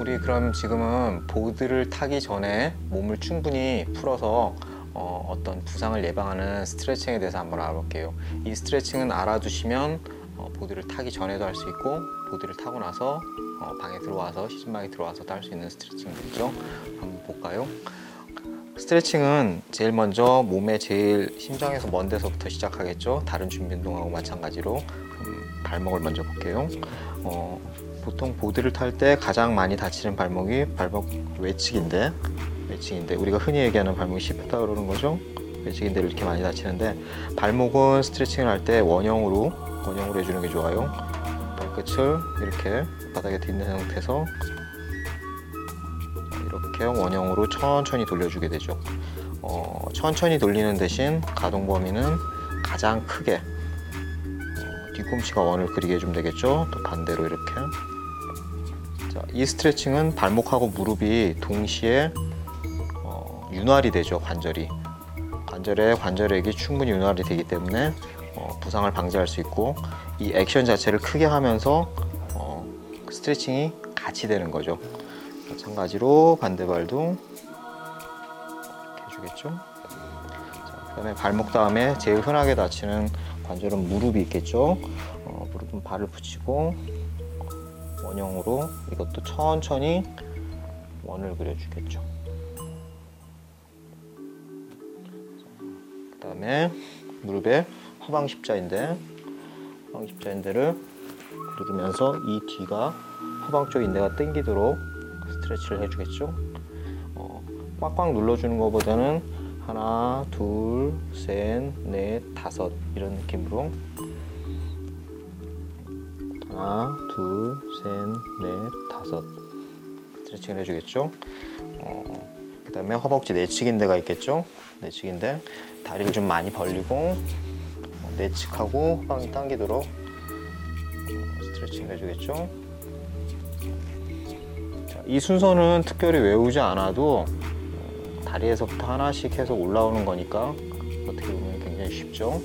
우리 그럼 지금은 보드를 타기 전에 몸을 충분히 풀어서 어, 떤 부상을 예방하는 스트레칭에 대해서 한번 알아볼게요. 이 스트레칭은 알아두시면 어, 보드를 타기 전에도 할 수 있고 보드를 타고 나서 어, 방에 들어와서 시즌방에 들어와서도 할 수 있는 스트레칭들이죠. 한번 볼까요? 스트레칭은 제일 먼저 몸의 제일 심장에서 먼 데서부터 시작하겠죠. 다른 준비 운동하고 마찬가지로 음, 발목을 먼저 볼게요. 어, 보통 보드를 탈 때 가장 많이 다치는 발목이 발목 외측인데 외측인데 우리가 흔히 얘기하는 발목이 씹혔다 그러는 거죠. 외측인데 이렇게 많이 다치는데 발목은 스트레칭을 할 때 원형으로 원형으로 해주는 게 좋아요. 발끝을 이렇게 바닥에 딛는 상태에서 이렇게 원형으로 천천히 돌려주게 되죠. 어, 천천히 돌리는 대신 가동 범위는 가장 크게 어, 뒤꿈치가 원을 그리게 해주면 되겠죠. 또 반대로 이렇게. 자, 이 스트레칭은 발목하고 무릎이 동시에 어, 윤활이 되죠. 관절이. 관절의 관절액이 충분히 윤활이 되기 때문에 어, 부상을 방지할 수 있고 이 액션 자체를 크게 하면서 어, 스트레칭이 같이 되는 거죠. 마찬가지로 반대발도 해주겠죠. 자, 그다음에 발목 다음에 제일 흔하게 다치는 관절은 무릎이 있겠죠. 어, 무릎은 발을 붙이고 원형으로 이것도 천천히 원을 그려주겠죠. 그 다음에 무릎의 후방 십자인대, 후방 십자인대를 누르면서 이 뒤가 후방 쪽 인대가 당기도록 스트레치를 해주겠죠. 어, 꽉꽉 눌러주는 것보다는 하나, 둘, 셋, 넷, 다섯 이런 느낌으로 하나, 둘, 셋, 넷, 다섯 스트레칭을 해주겠죠. 어, 그 다음에 허벅지 내측인대가 있겠죠. 내측인대 다리를 좀 많이 벌리고 어, 내측하고 후방이 당기도록 어, 스트레칭 해주겠죠. 자, 이 순서는 특별히 외우지 않아도 어, 다리에서부터 하나씩 해서 올라오는 거니까 어떻게 보면 굉장히 쉽죠.